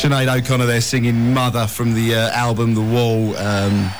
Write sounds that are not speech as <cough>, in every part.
Sinead O'Connor there singing Mother from the uh, album The Wall um,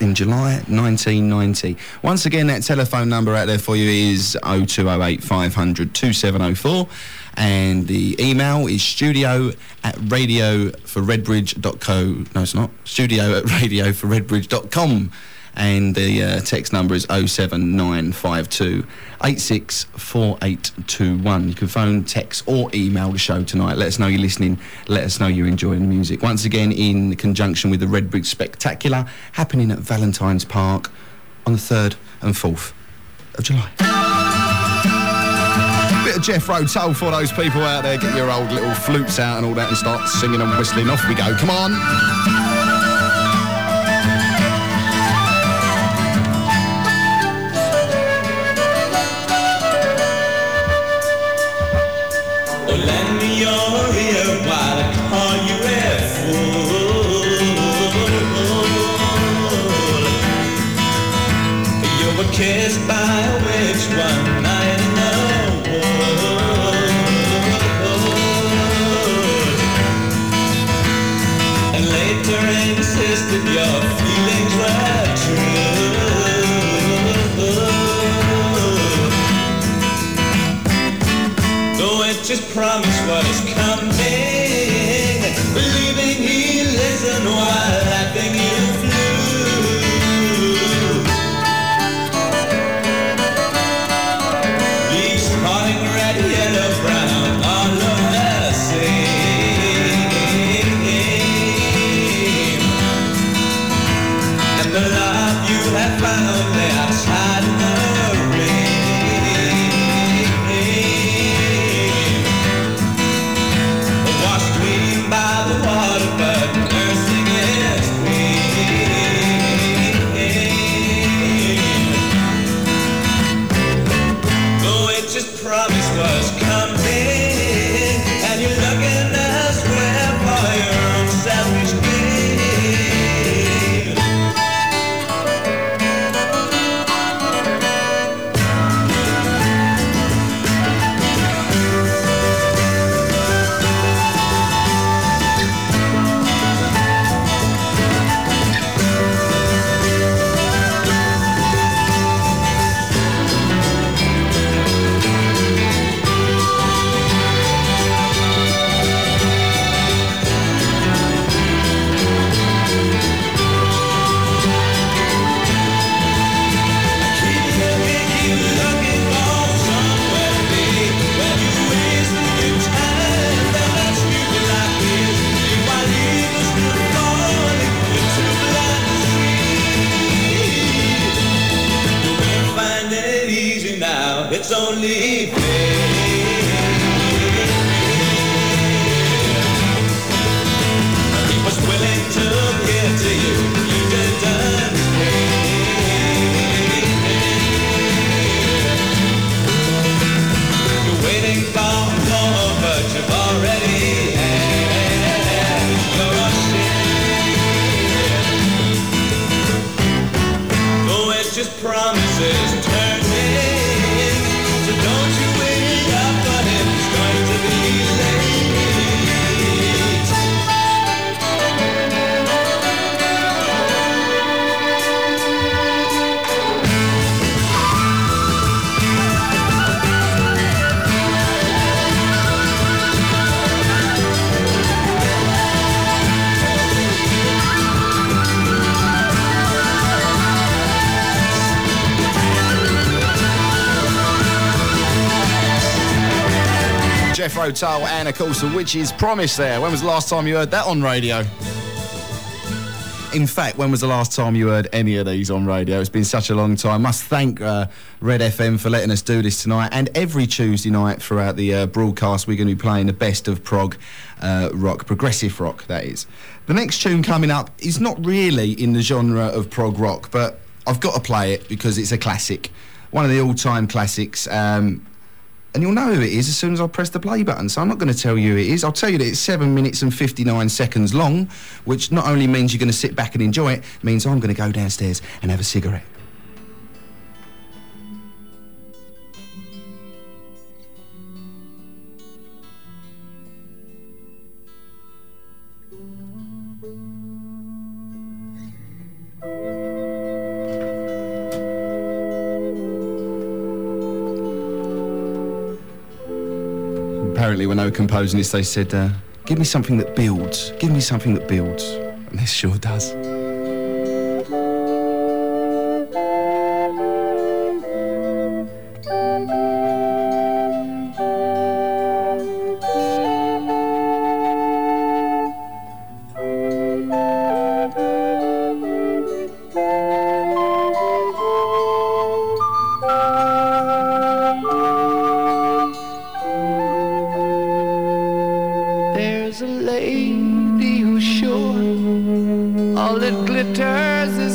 in July 1990. Once again, that telephone number out there for you is 0208 500 2704 and the email is studio at radio for redbridge.co. No, it's not. Studio at radio for redbridge.com and the uh, text number is 07952 864821. You can phone, text, or email the show tonight. Let us know you're listening. Let us know you're enjoying the music. Once again, in conjunction with the Redbridge Spectacular happening at Valentine's Park on the 3rd and 4th of July. Bit of Jethro Tull for those people out there. Get your old little flutes out and all that and start singing and whistling. Off we go. Come on. Just promise what is coming, believing he listened while laughing you flew. Red, yellow, brown, all the same. And the love you have found there outside the rain. Tull and of course the Witch's Promise there. When was the last time you heard that on radio? In fact, when was the last time you heard any of these on radio? It's been such a long time. I Must thank uh, Red FM for letting us do this tonight. And every Tuesday night throughout the uh, broadcast, we're going to be playing the best of prog uh, rock, progressive rock, that is. The next tune coming up is not really in the genre of prog rock, but I've got to play it because it's a classic. One of the all time classics. Um, and you'll know who it is as soon as I press the play button. So I'm not going to tell you who it is. I'll tell you that it's seven minutes and 59 seconds long, which not only means you're going to sit back and enjoy it, means I'm going to go downstairs and have a cigarette. recently when they were composing this, they said, uh, give me something that builds, give me something that builds. And this sure does. senators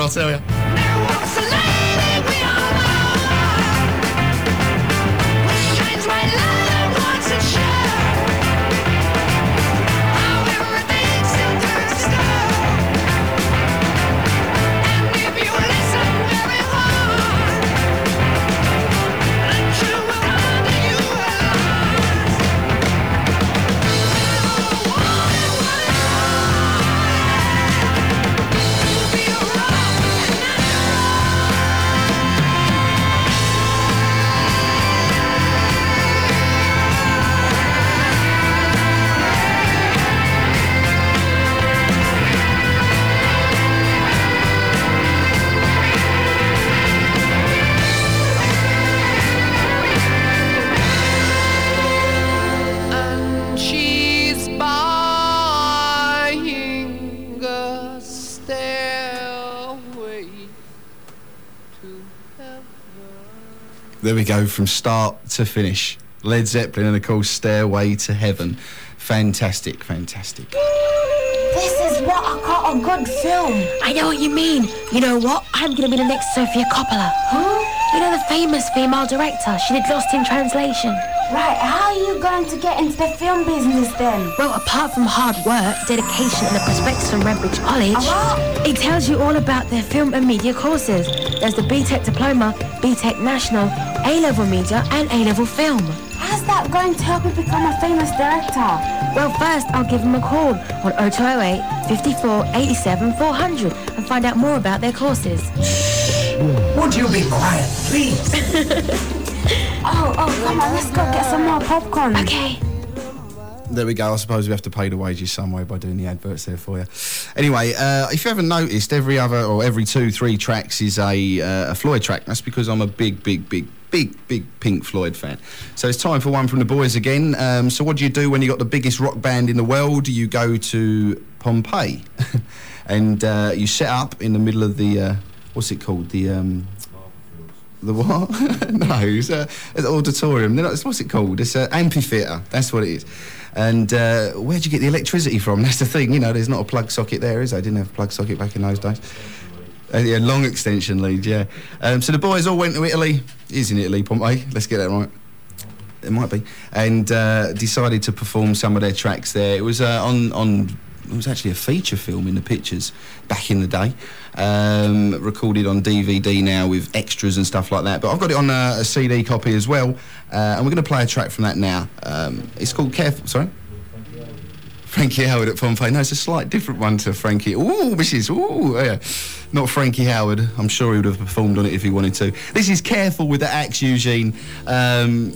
I'll tell you. Go, from start to finish. Led Zeppelin and of course Stairway to Heaven. Fantastic, fantastic. This is what I call a good film. I know what you mean. You know what? I'm gonna be the next Sofia Coppola. Huh? You know the famous female director? She did Lost in Translation. Right, how are you going to get into the film business then? Well, apart from hard work, dedication, and a prospectus from Redbridge College, what? it tells you all about their film and media courses. There's the BTEC Diploma, BTEC National, A-Level Media, and A-Level Film. How's that going to help you become a famous director? Well, first, I'll give them a call on 0208 54 87 400 and find out more about their courses. Would you be quiet, please? <laughs> Oh, oh, come on, let's go get some more popcorn. Okay. There we go. I suppose we have to pay the wages some way by doing the adverts there for you. Anyway, uh, if you haven't noticed, every other or every two, three tracks is a, uh, a Floyd track. That's because I'm a big, big, big, big, big Pink Floyd fan. So it's time for one from the boys again. Um, so what do you do when you got the biggest rock band in the world? You go to Pompeii, <laughs> and uh, you set up in the middle of the uh, what's it called? The um, the what? <laughs> no, it's, a, it's an auditorium. Not, what's it called? It's an amphitheatre. That's what it is. And uh, where'd you get the electricity from? That's the thing. You know, there's not a plug socket there, is there? I Didn't have a plug socket back in those days. Uh, yeah, long extension lead, yeah. Um, so the boys all went to Italy. Is in Italy, Pompeii. Let's get that right. It might be. And uh, decided to perform some of their tracks there. It was uh, on on. It was actually a feature film in the pictures back in the day. Um, recorded on DVD now with extras and stuff like that. But I've got it on a, a CD copy as well. Uh, and we're going to play a track from that now. Um, it's called Careful. Sorry. Frankie Howerd at Pompeii. No, it's a slight different one to Frankie. Ooh, this is ooh, yeah. Not Frankie Howerd. I'm sure he would have performed on it if he wanted to. This is Careful with the Axe Eugene. Um,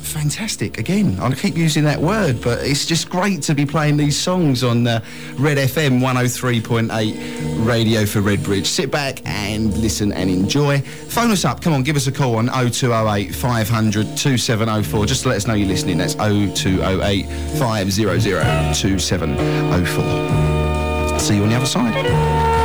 fantastic. Again, I keep using that word, but it's just great to be playing these songs on uh, Red FM 103.8 Radio for Redbridge. Sit back and listen and enjoy. Phone us up. Come on, give us a call on 0208 500 2704. Just to let us know you're listening. That's 0208 500 2704. See you on the other side.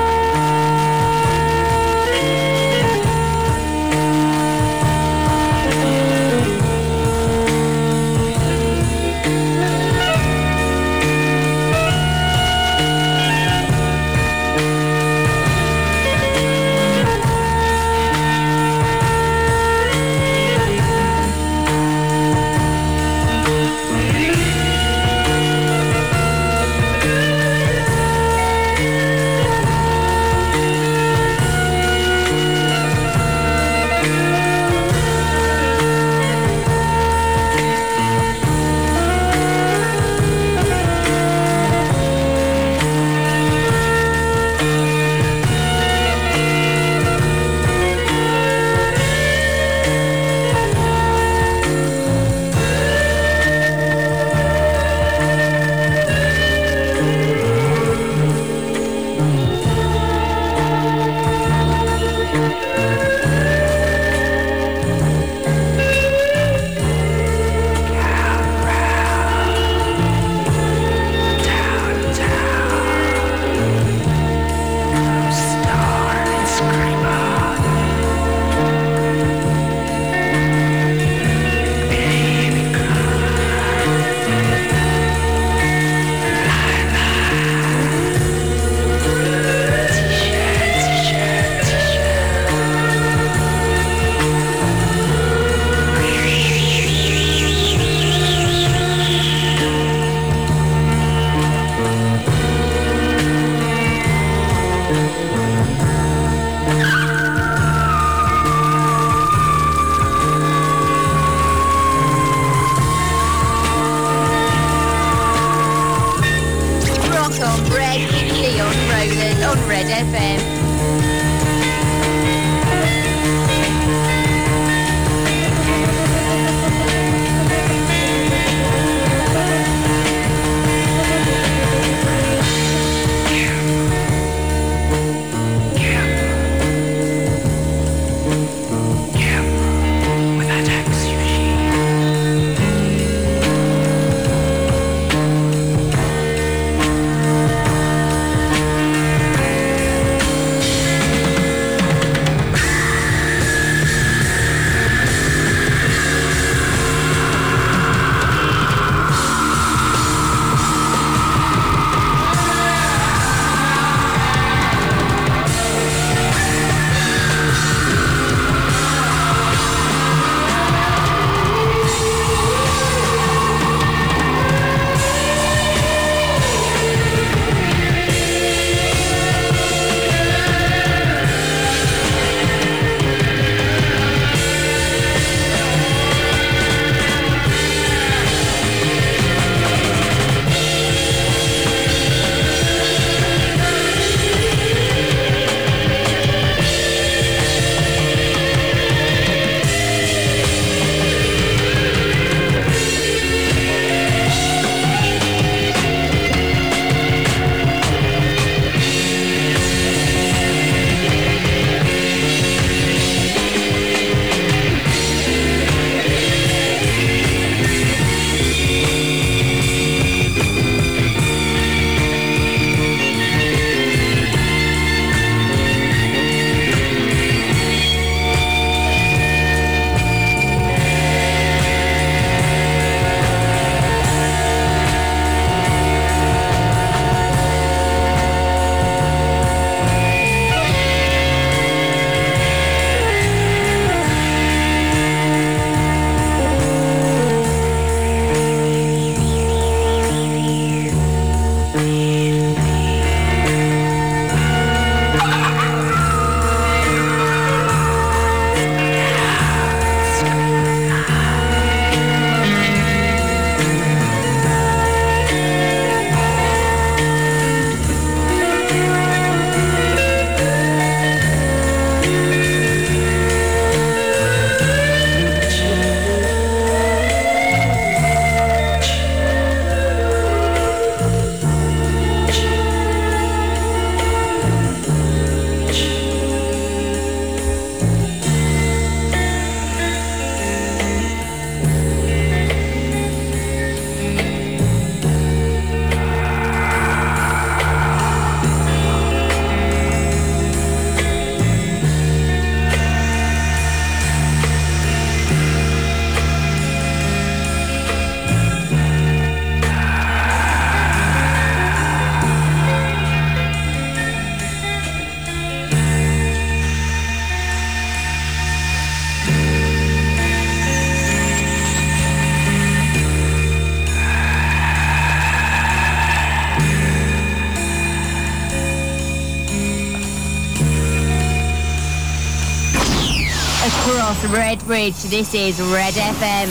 Redbridge, this is Red FM.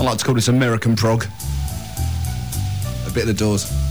I like to call this American prog. A bit of the doors.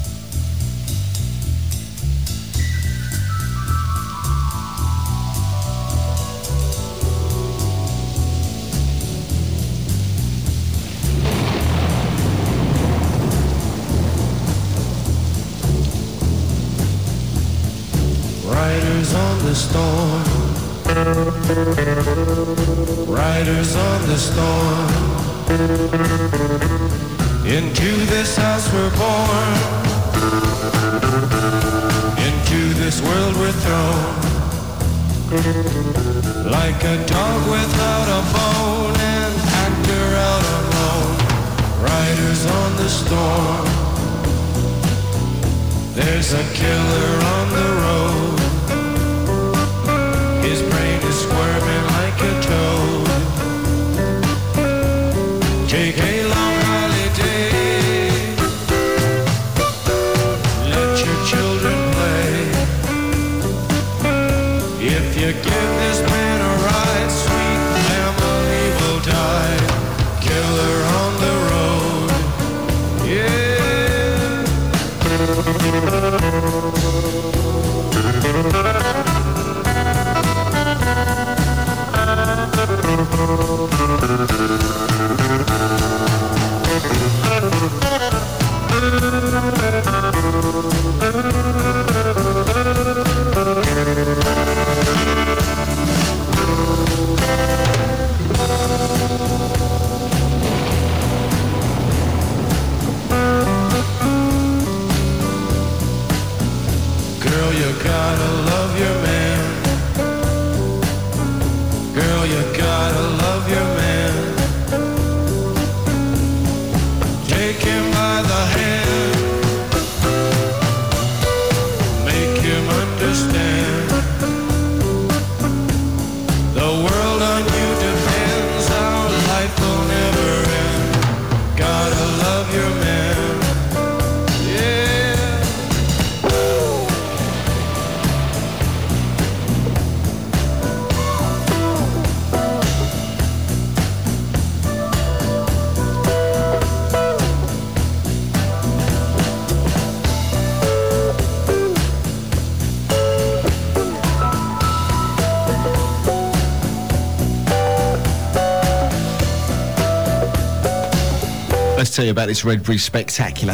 Tell you about this Redbridge Spectacular.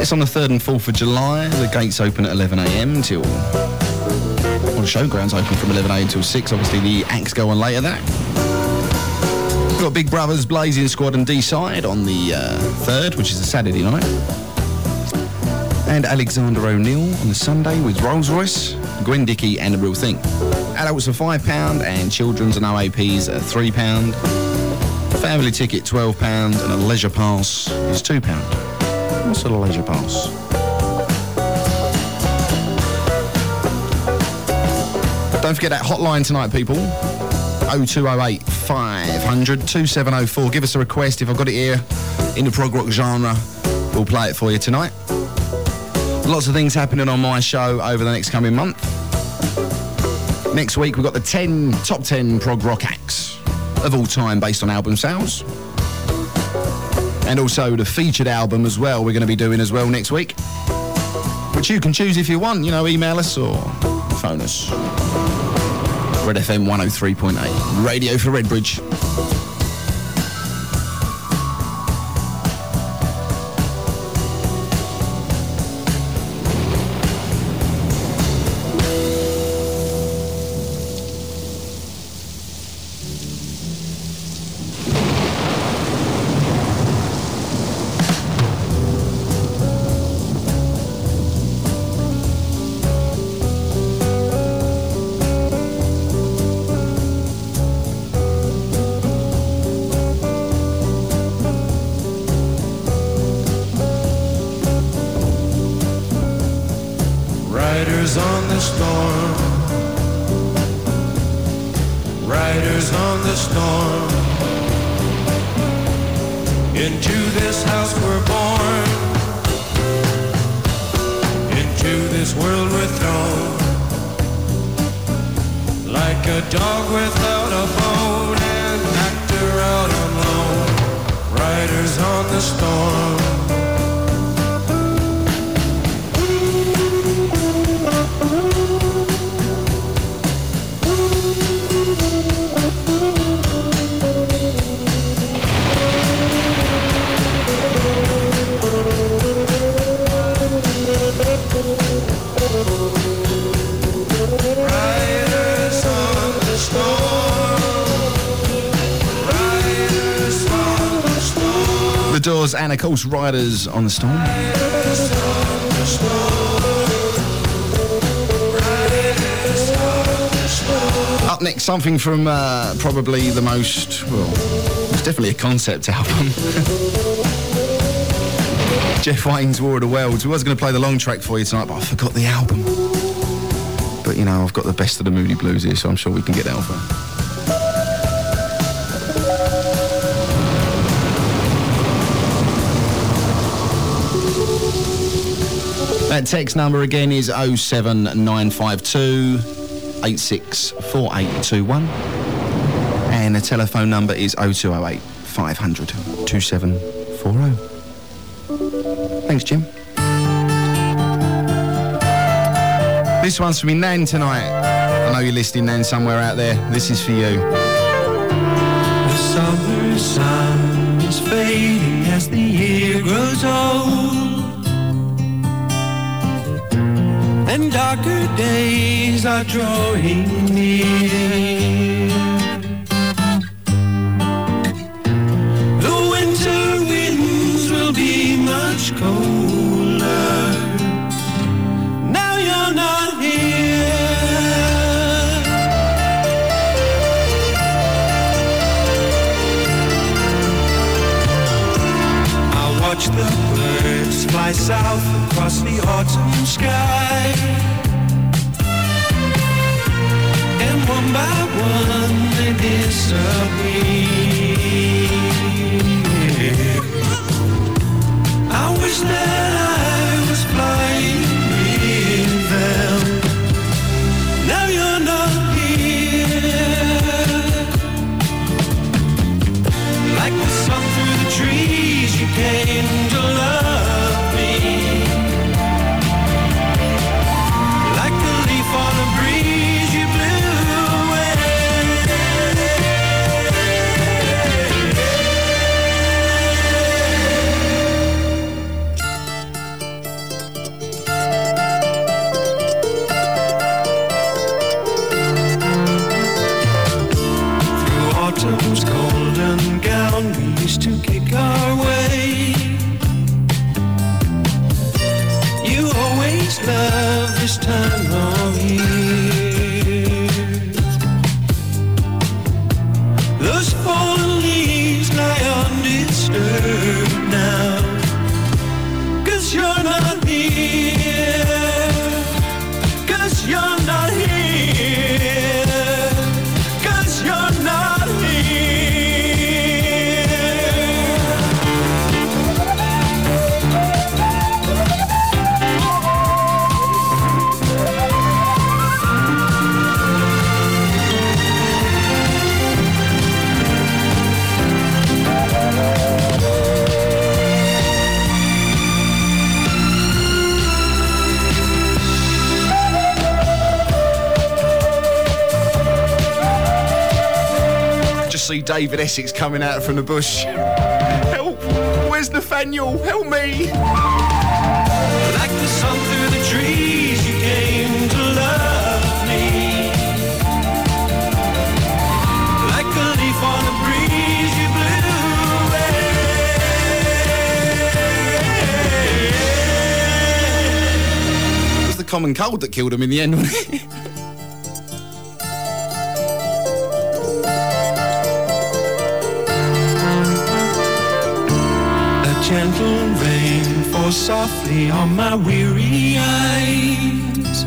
It's on the 3rd and 4th of July. The gates open at 11am till... Well, the showground's open from 11am till 6. Obviously, the acts go on later that. We've got Big Brothers Blazing Squad and D-Side on the uh, 3rd, which is a Saturday night. And Alexander O'Neal on the Sunday with Rose Royce, Gwen Dickey and The Real Thing. Adults are £5 and children's and OAPs are £3. Family ticket £12 and a leisure pass is £2. What's a leisure pass? Don't forget that hotline tonight, people. 0208 500 2704. Give us a request. If I've got it here in the prog rock genre, we'll play it for you tonight. Lots of things happening on my show over the next coming month. Next week, we've got the 10 top 10 prog rock acts of all time based on album sales. And also the featured album as well, we're going to be doing as well next week. Which you can choose if you want, you know, email us or phone us. Red FM 103.8, radio for Redbridge. Like a dog without a bone, an actor out on loan. Riders on the storm. Doors and, of course, Riders on the Storm. Up next, something from uh, probably the most, well, it's definitely a concept <laughs> album. Jeff Wayne's War of the Worlds. We was going to play the long track for you tonight, but I forgot the album. But you know, I've got the best of the Moody Blues here, so I'm sure we can get that over. That text number again is 07952 864821. And the telephone number is 0208 500 2740. Thanks, Jim. This one's for me Nan tonight. I know you're listening, Nan, somewhere out there. This is for you. Darker days are drawing near. The winter winds will be much colder. See David Essex coming out from the bush. Help! Where's Nathaniel? Help me! Like the sun through the trees, you came to love me. Like a leaf on a breeze, you blew away. It was the common cold that killed him in the end, <laughs> softly on my weary eyes,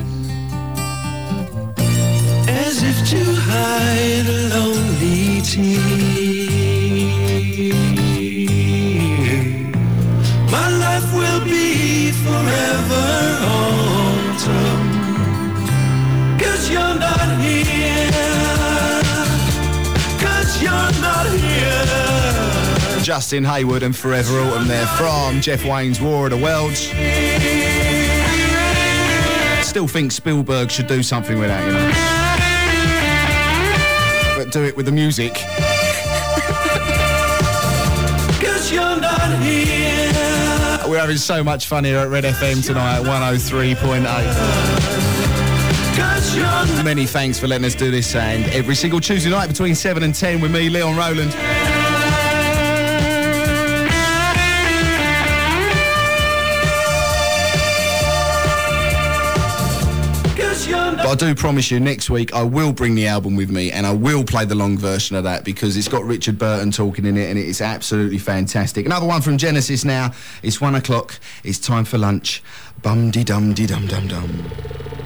as if to hide a lonely tear. Justin Hayward and Forever Autumn there from Jeff Wayne's War of the Worlds. Still think Spielberg should do something with that, you know. But do it with the music. Cause you're not here. We're having so much fun here at Red FM tonight at 103.8. Cause you're not Many thanks for letting us do this and every single Tuesday night between 7 and 10 with me, Leon Rowland. But I do promise you, next week I will bring the album with me and I will play the long version of that because it's got Richard Burton talking in it and it's absolutely fantastic. Another one from Genesis now. It's one o'clock. It's time for lunch. Bum de dum de dum dum dum.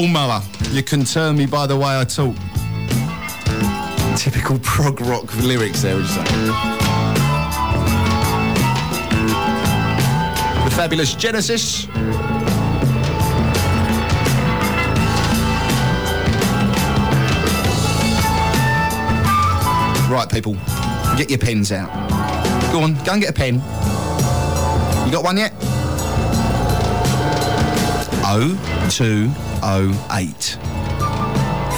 Lawnmower. You can turn me by the way I talk. Typical prog rock lyrics there, would you say? The fabulous Genesis. Right, people, get your pens out. Go on, go and get a pen. You got one yet? Oh, 0208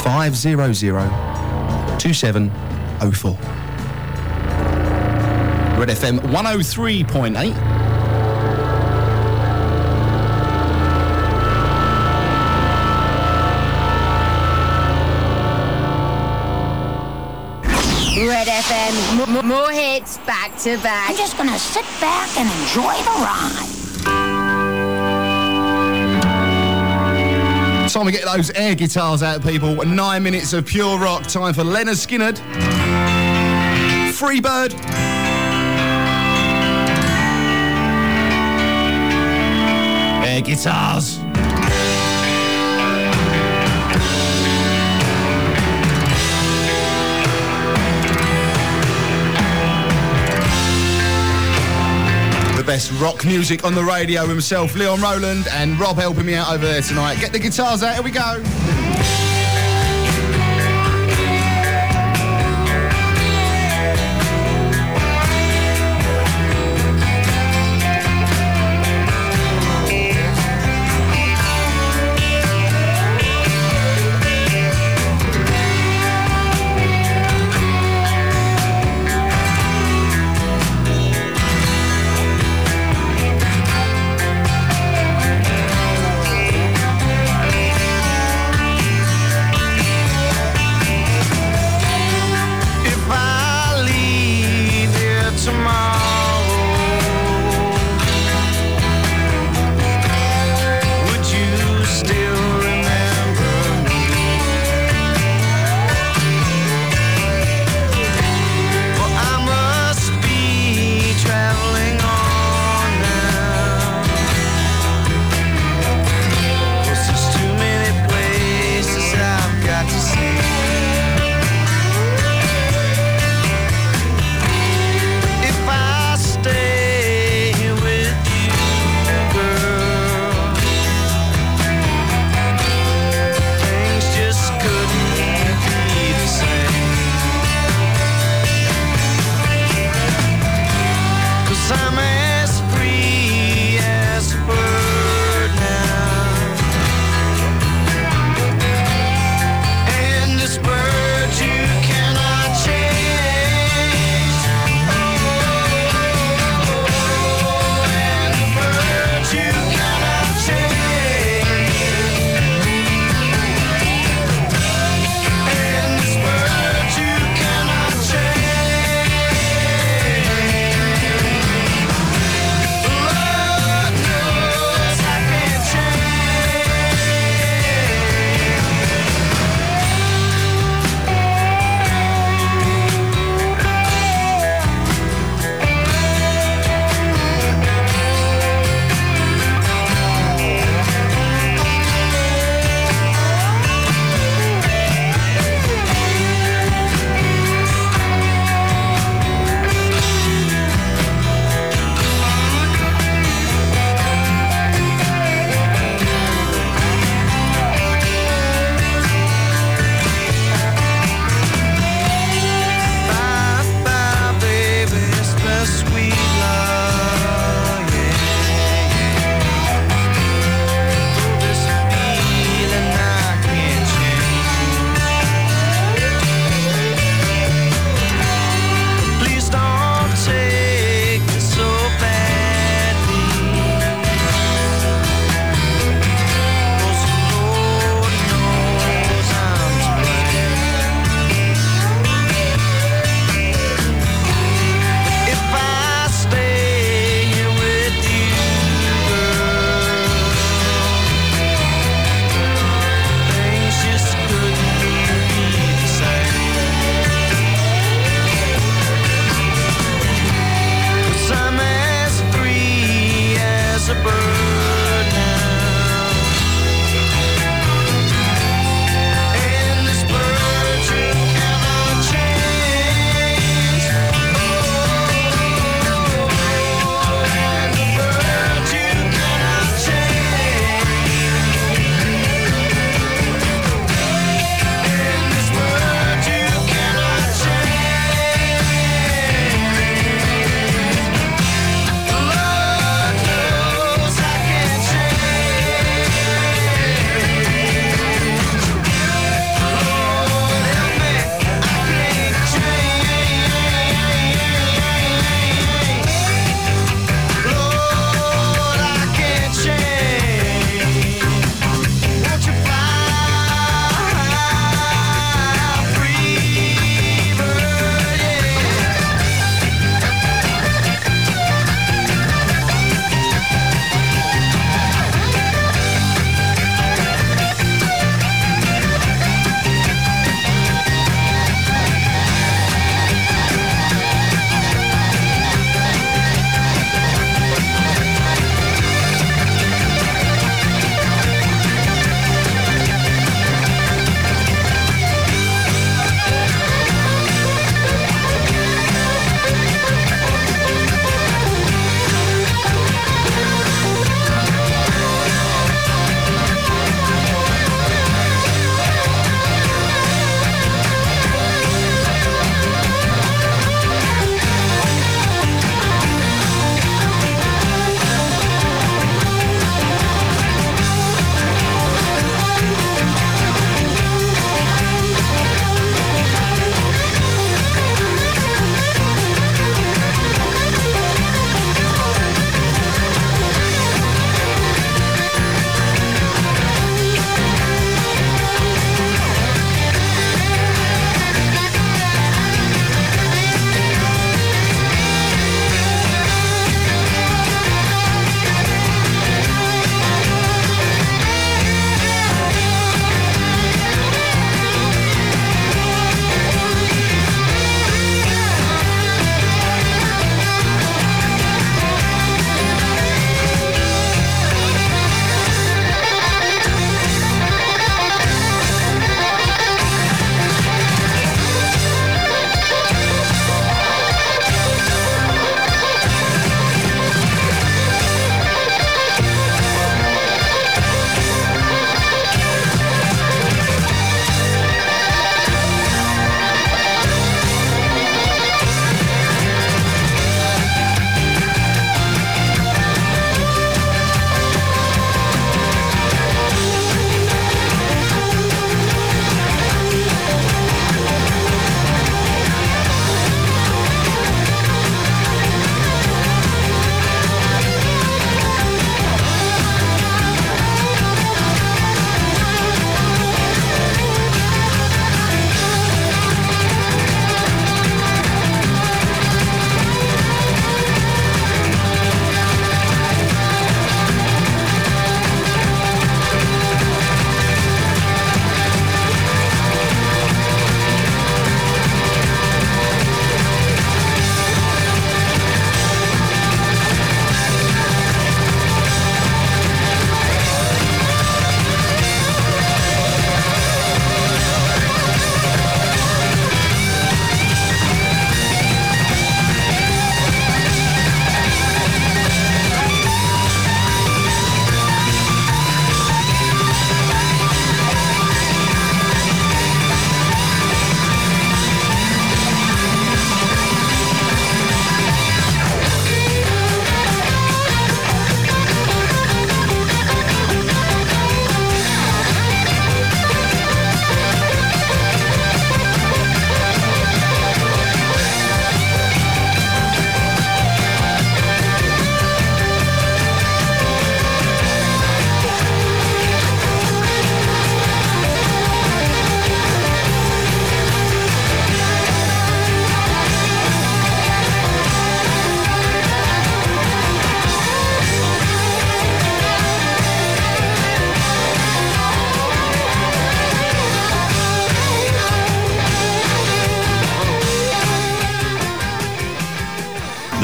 500 2704. Red FM 103.8. Red FM, m- m- more hits back to back. I'm just gonna sit back and enjoy the ride. Time to get those air guitars out, people. Nine minutes of pure rock. Time for Lynyrd Skynyrd. Freebird. Air guitars. Best rock music on the radio himself, Leon Rowland, and Rob helping me out over there tonight. Get the guitars out, here we go. tomorrow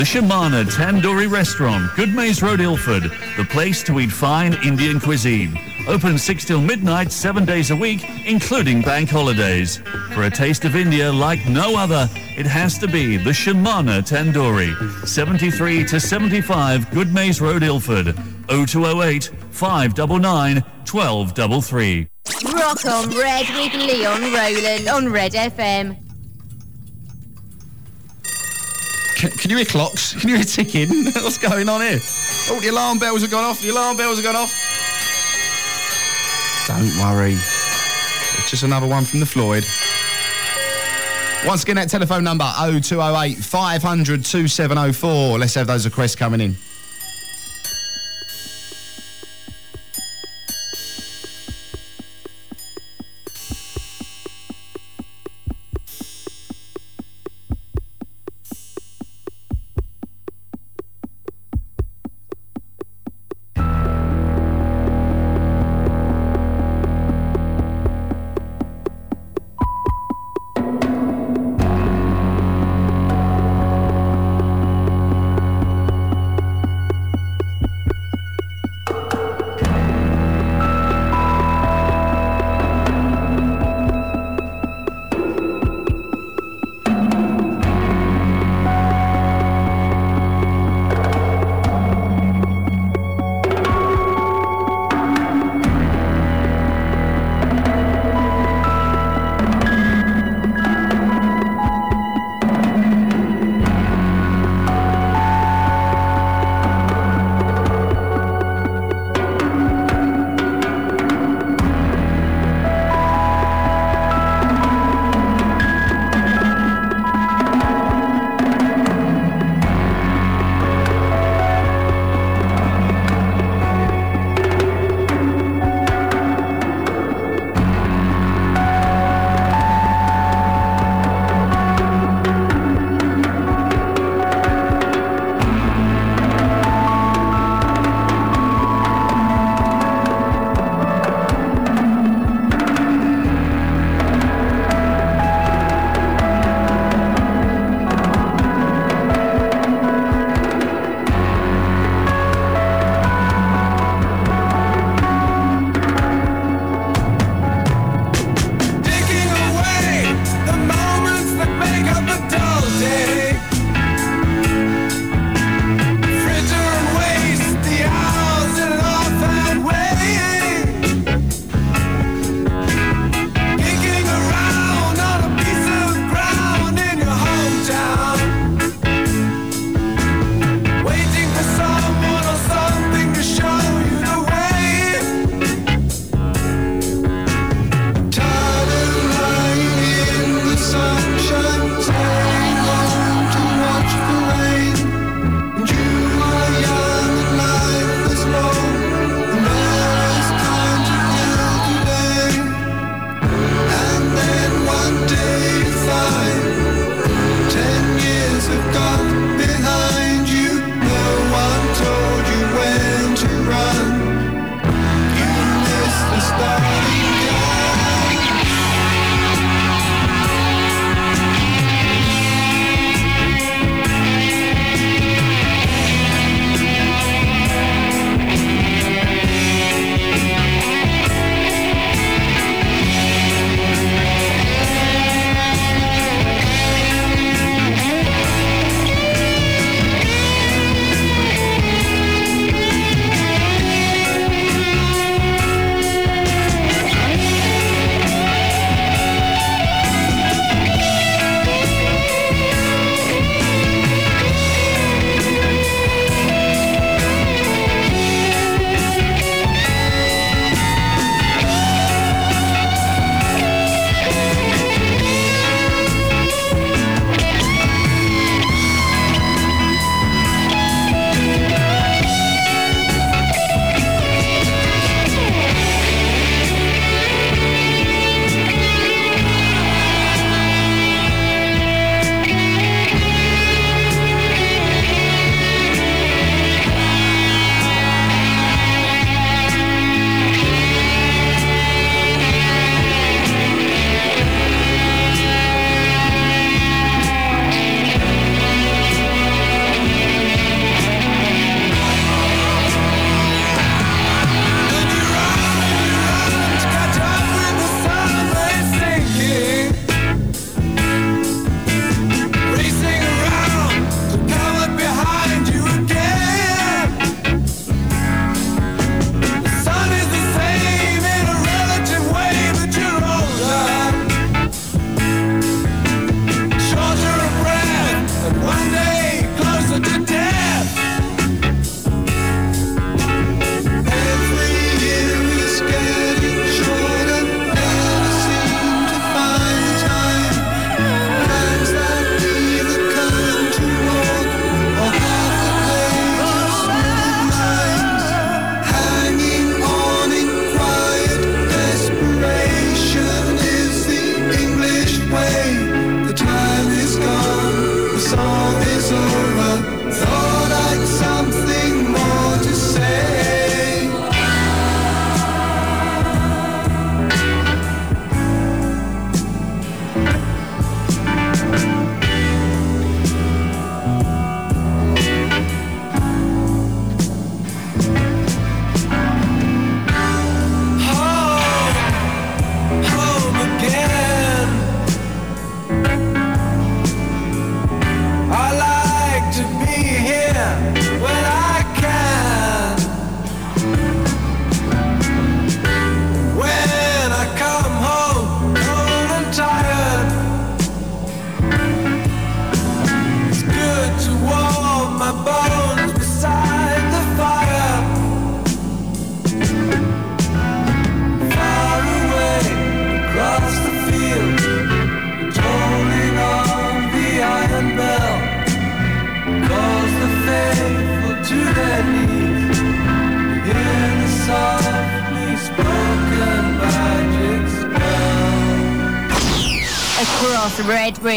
Shamana Tandoori Restaurant, Goodmays Road, Ilford, the place to eat fine Indian cuisine. Open 6 till midnight, 7 days a week, including bank holidays. For a taste of India like no other, it has to be the Shamana Tandoori. 73 to 75 Goodmays Road, Ilford. 0208 599 1233. Rock on Red with Leon Rowland on Red FM. Can, you hear clocks? Can you hear ticking? <laughs> What's going on here? Oh, the alarm bells have gone off. The alarm bells have gone off. Don't worry. It's just another one from the Floyd. Once again, that telephone number 0208 500 2704. Let's have those requests coming in.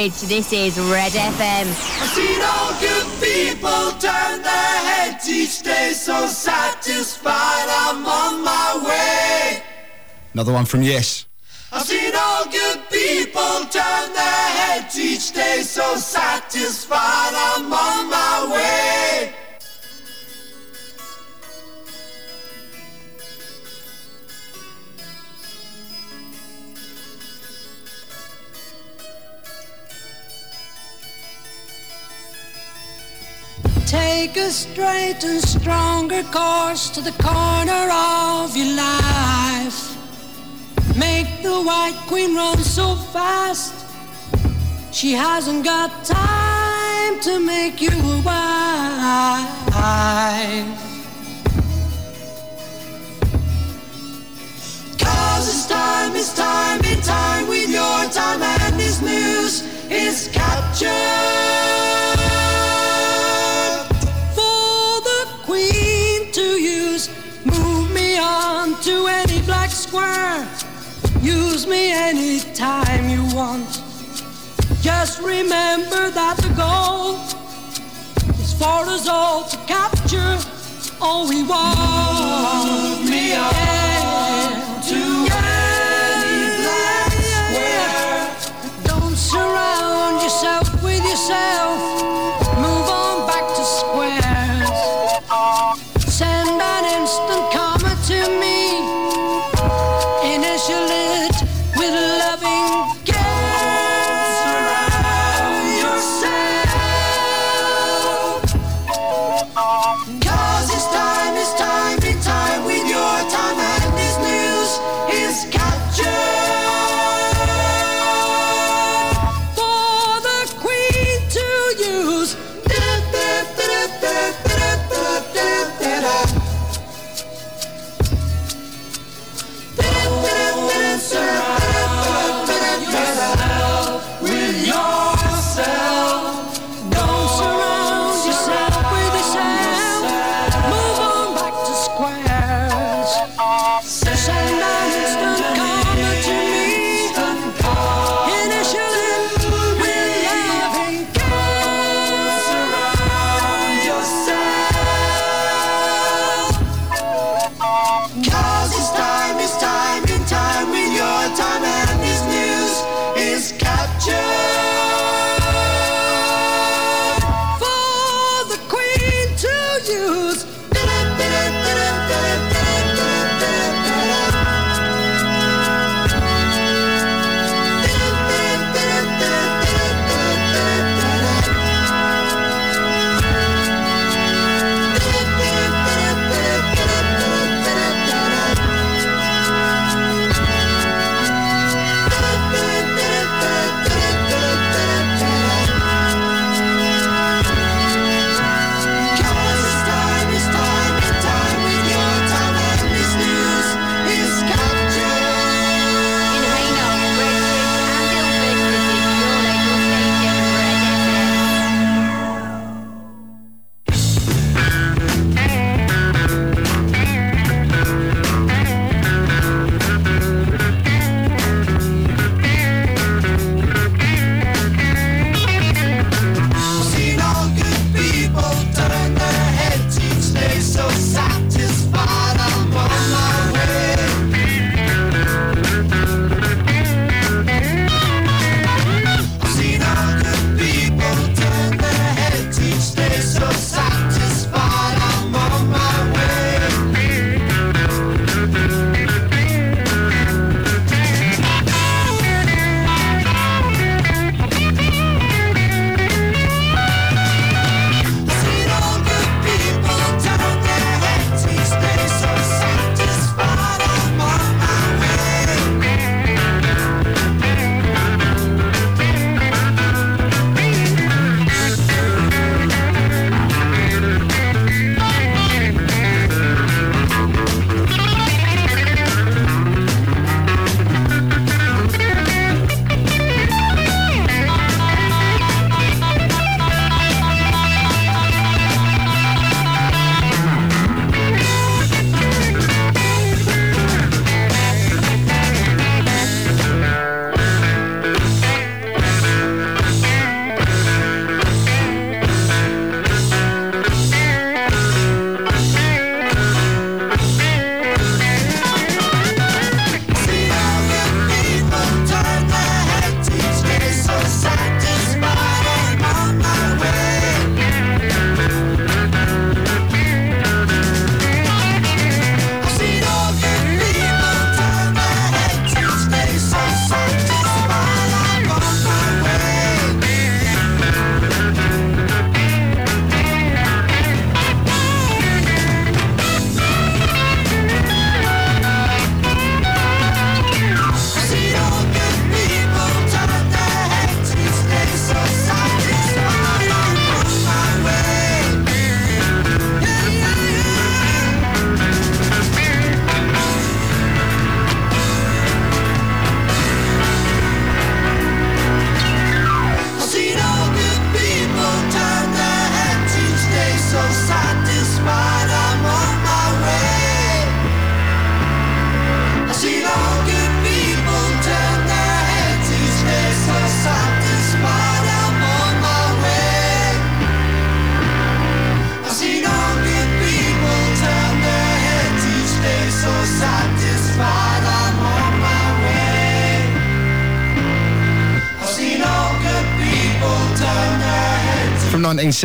Bridge. This is Red FM. I've seen all good people turn their heads each day, so satisfied I'm on my way. Another one from Yes. I've seen all good people turn their heads each day, so satisfied I'm on my way. Take a straight and stronger course to the corner of your life. Make the white queen run so fast. She hasn't got time to make you a wife. Cause it's time, it's time, in time with your time and this news is captured. Use me anytime you want. Just remember that the goal is for us all to capture all we want. Move me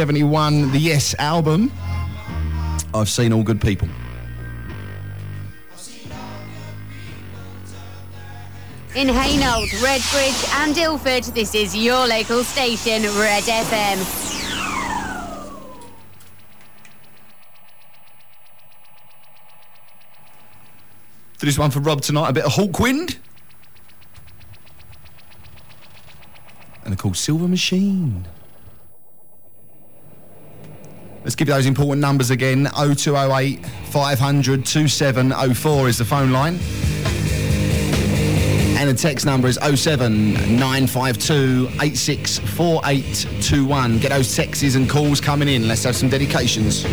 1971, the Yes album. I've seen all good people. In Hainault, Redbridge and Ilford, this is your local station, Red FM. Do this one for Rob tonight, a bit of Hawkwind. And they're called Silver Machine. Let's give those important numbers again. 0208 500 2704 is the phone line. And the text number is 07 952 864821. Get those texts and calls coming in. Let's have some dedications.